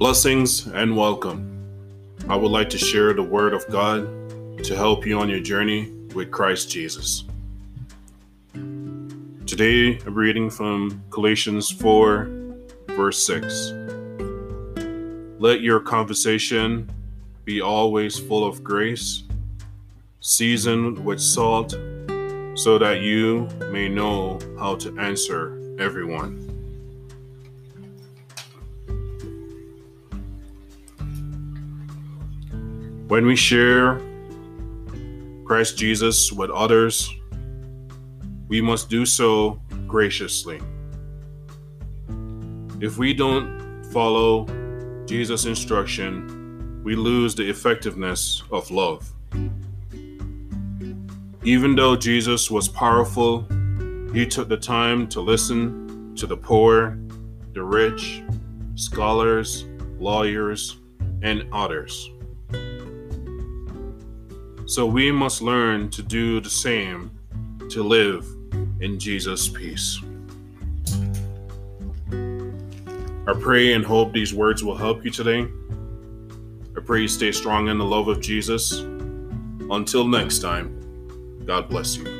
Blessings and welcome. I would like to share the Word of God to help you on your journey with Christ Jesus. Today, I'm reading from Galatians 4, verse 6. Let your conversation be always full of grace, seasoned with salt, so that you may know how to answer everyone. When we share Christ Jesus with others, we must do so graciously. If we don't follow Jesus' instruction, we lose the effectiveness of love. Even though Jesus was powerful, he took the time to listen to the poor, the rich, scholars, lawyers, and others. So we must learn to do the same to live in Jesus' peace. I pray and hope these words will help you today. I pray you stay strong in the love of Jesus. Until next time, God bless you.